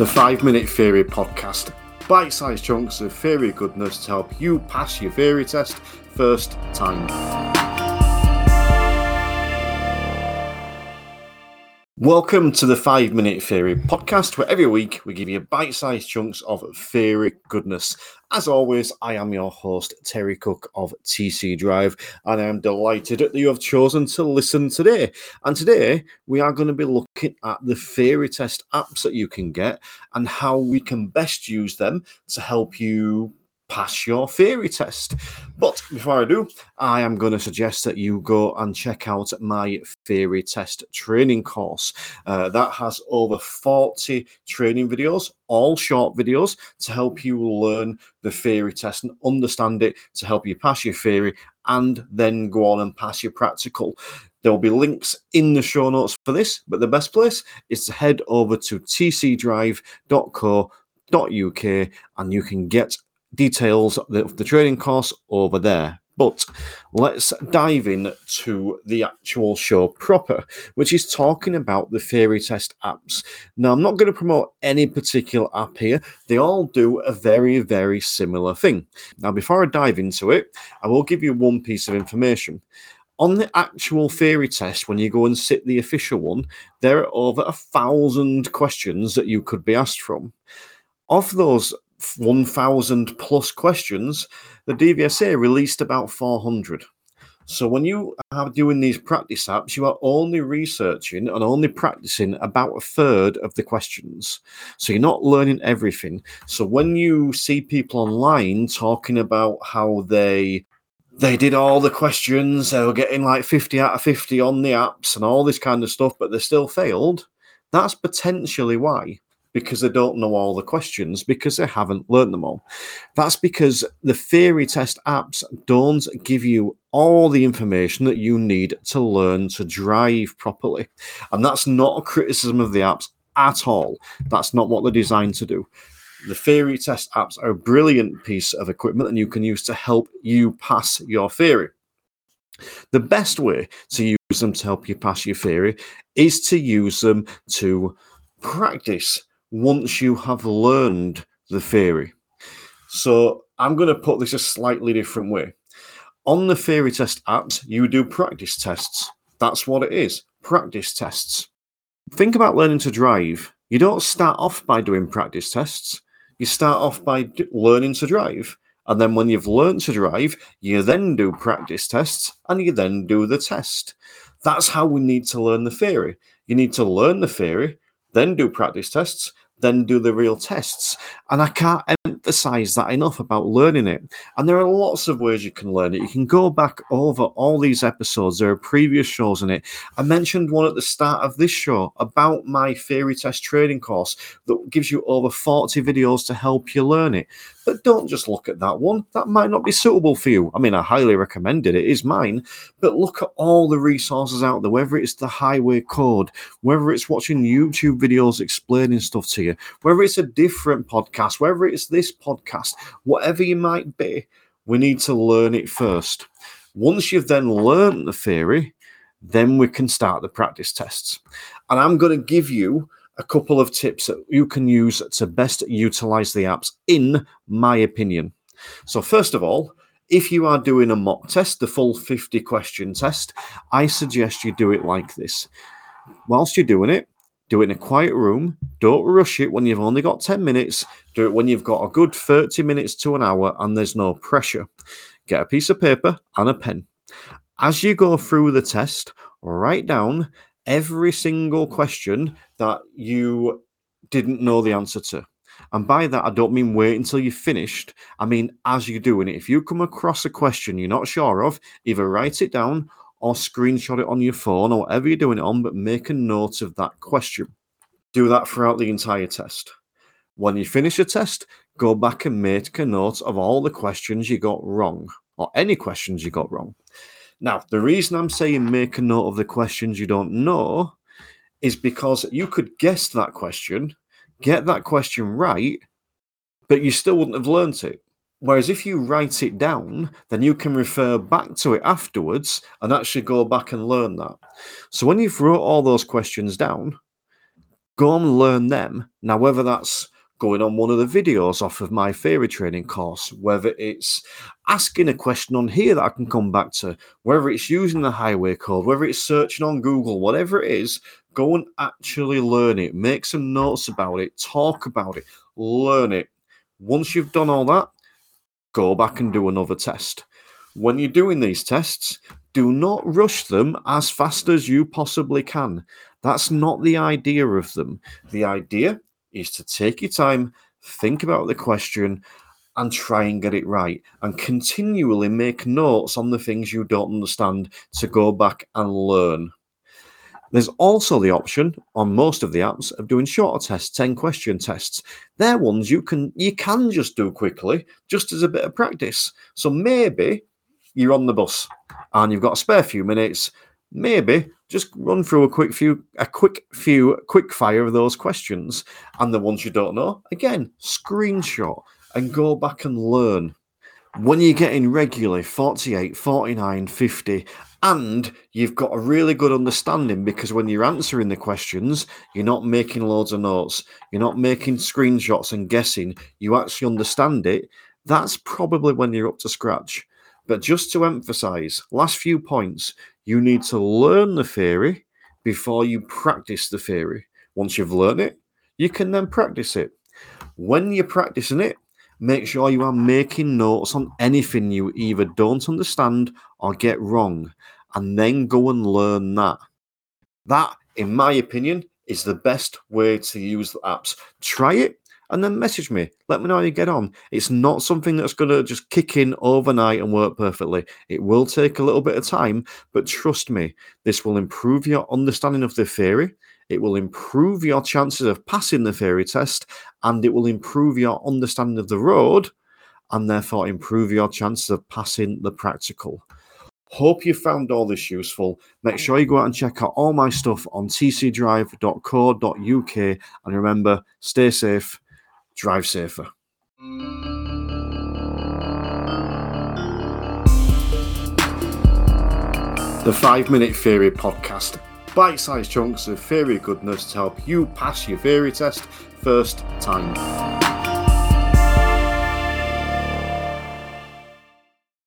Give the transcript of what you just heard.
The 5 Minute Theory Podcast. Bite sized chunks of theory goodness to help you pass your theory test first time. Welcome to the 5 Minute Theory Podcast, where every week we give you bite sized chunks of theory goodness. As always, I am your host, Terry Cook of TC Drive, and I am delighted that you have chosen to listen today. And today, we are going to be looking at the theory test apps that you can get and how we can best use them to help you pass your theory test. But before I do, I am going to suggest that you go and check out my theory test training course. Uh, that has over 40 training videos, all short videos, to help you learn the theory test and understand it to help you pass your theory and then go on and pass your practical. There will be links in the show notes for this, but the best place is to head over to tcdrive.co.uk and you can get details of the training course over there. But let's dive in to the actual show proper, which is talking about the theory test apps. Now, I'm not going to promote any particular app here. They all do a very, very similar thing. Now, before I dive into it, I will give you one piece of information. On the actual theory test, when you go and sit the official one, there are over a thousand questions that you could be asked from. Of those 1,000 plus questions, the DVSA released about 400. So when you are doing these practice apps, you are only researching and only practicing about a third of the questions. So you're not learning everything. So when you see people online talking about how they they did all the questions, they were getting like 50 out of 50 on the apps and all this kind of stuff, but they still failed, that's potentially why because they don't know all the questions because they haven't learned them all. That's because the theory test apps don't give you all the information that you need to learn to drive properly. And that's not a criticism of the apps at all. That's not what they're designed to do. The theory test apps are a brilliant piece of equipment and you can use to help you pass your theory. The best way to use them to help you pass your theory is to use them to practice once you have learned the theory. So I'm going to put this a slightly different way. On the theory test apps, you do practice tests. That's what it is practice tests. Think about learning to drive. You don't start off by doing practice tests, you start off by d- learning to drive. And then when you've learned to drive, you then do practice tests and you then do the test. That's how we need to learn the theory. You need to learn the theory, then do practice tests, then do the real tests. And I can't emphasize that enough about learning it. And there are lots of ways you can learn it. You can go back over all these episodes. There are previous shows in it. I mentioned one at the start of this show about my theory test trading course that gives you over 40 videos to help you learn it. But don't just look at that one. That might not be suitable for you. I mean, I highly recommend it. It is mine. But look at all the resources out there, whether it's the highway code, whether it's watching YouTube videos explaining stuff to you, whether it's a different podcast, whether it's this podcast, whatever you might be, we need to learn it first. Once you've then learned the theory, then we can start the practice tests. And I'm going to give you a couple of tips that you can use to best utilize the apps, in my opinion. So, first of all, if you are doing a mock test, the full 50 question test, I suggest you do it like this. Whilst you're doing it, do it in a quiet room. Don't rush it when you've only got 10 minutes. Do it when you've got a good 30 minutes to an hour and there's no pressure. Get a piece of paper and a pen. As you go through the test, write down every single question that you didn't know the answer to. And by that, I don't mean wait until you've finished. I mean, as you're doing it, if you come across a question you're not sure of, either write it down or screenshot it on your phone or whatever you're doing it on, but make a note of that question. Do that throughout the entire test. When you finish a test, go back and make a note of all the questions you got wrong or any questions you got wrong. Now, the reason I'm saying make a note of the questions you don't know is because you could guess that question, get that question right, but you still wouldn't have learnt it. Whereas if you write it down, then you can refer back to it afterwards and actually go back and learn that. So when you've wrote all those questions down, Go and learn them. Now, whether that's going on one of the videos off of my theory training course, whether it's asking a question on here that I can come back to, whether it's using the highway code, whether it's searching on Google, whatever it is, go and actually learn it. Make some notes about it, talk about it, learn it. Once you've done all that, go back and do another test. When you're doing these tests, do not rush them as fast as you possibly can. That's not the idea of them. The idea is to take your time, think about the question, and try and get it right. And continually make notes on the things you don't understand to go back and learn. There's also the option on most of the apps of doing shorter tests, 10 question tests. They're ones you can you can just do quickly, just as a bit of practice. So maybe you're on the bus and you've got a spare few minutes, maybe just run through a quick few a quick few quick fire of those questions and the ones you don't know again screenshot and go back and learn when you're getting regularly 48 49 50 and you've got a really good understanding because when you're answering the questions you're not making loads of notes you're not making screenshots and guessing you actually understand it that's probably when you're up to scratch but just to emphasize, last few points, you need to learn the theory before you practice the theory. Once you've learned it, you can then practice it. When you're practicing it, make sure you are making notes on anything you either don't understand or get wrong, and then go and learn that. That, in my opinion, is the best way to use the apps. Try it and then message me. Let me know how you get on. It's not something that's going to just kick in overnight and work perfectly. It will take a little bit of time, but trust me, this will improve your understanding of the theory. It will improve your chances of passing the theory test, and it will improve your understanding of the road, and therefore improve your chances of passing the practical. Hope you found all this useful. Make sure you go out and check out all my stuff on tcdrive.co.uk. And remember, stay safe drive safer. The 5 Minute Theory Podcast. Bite sized chunks of theory goodness to help you pass your theory test first time.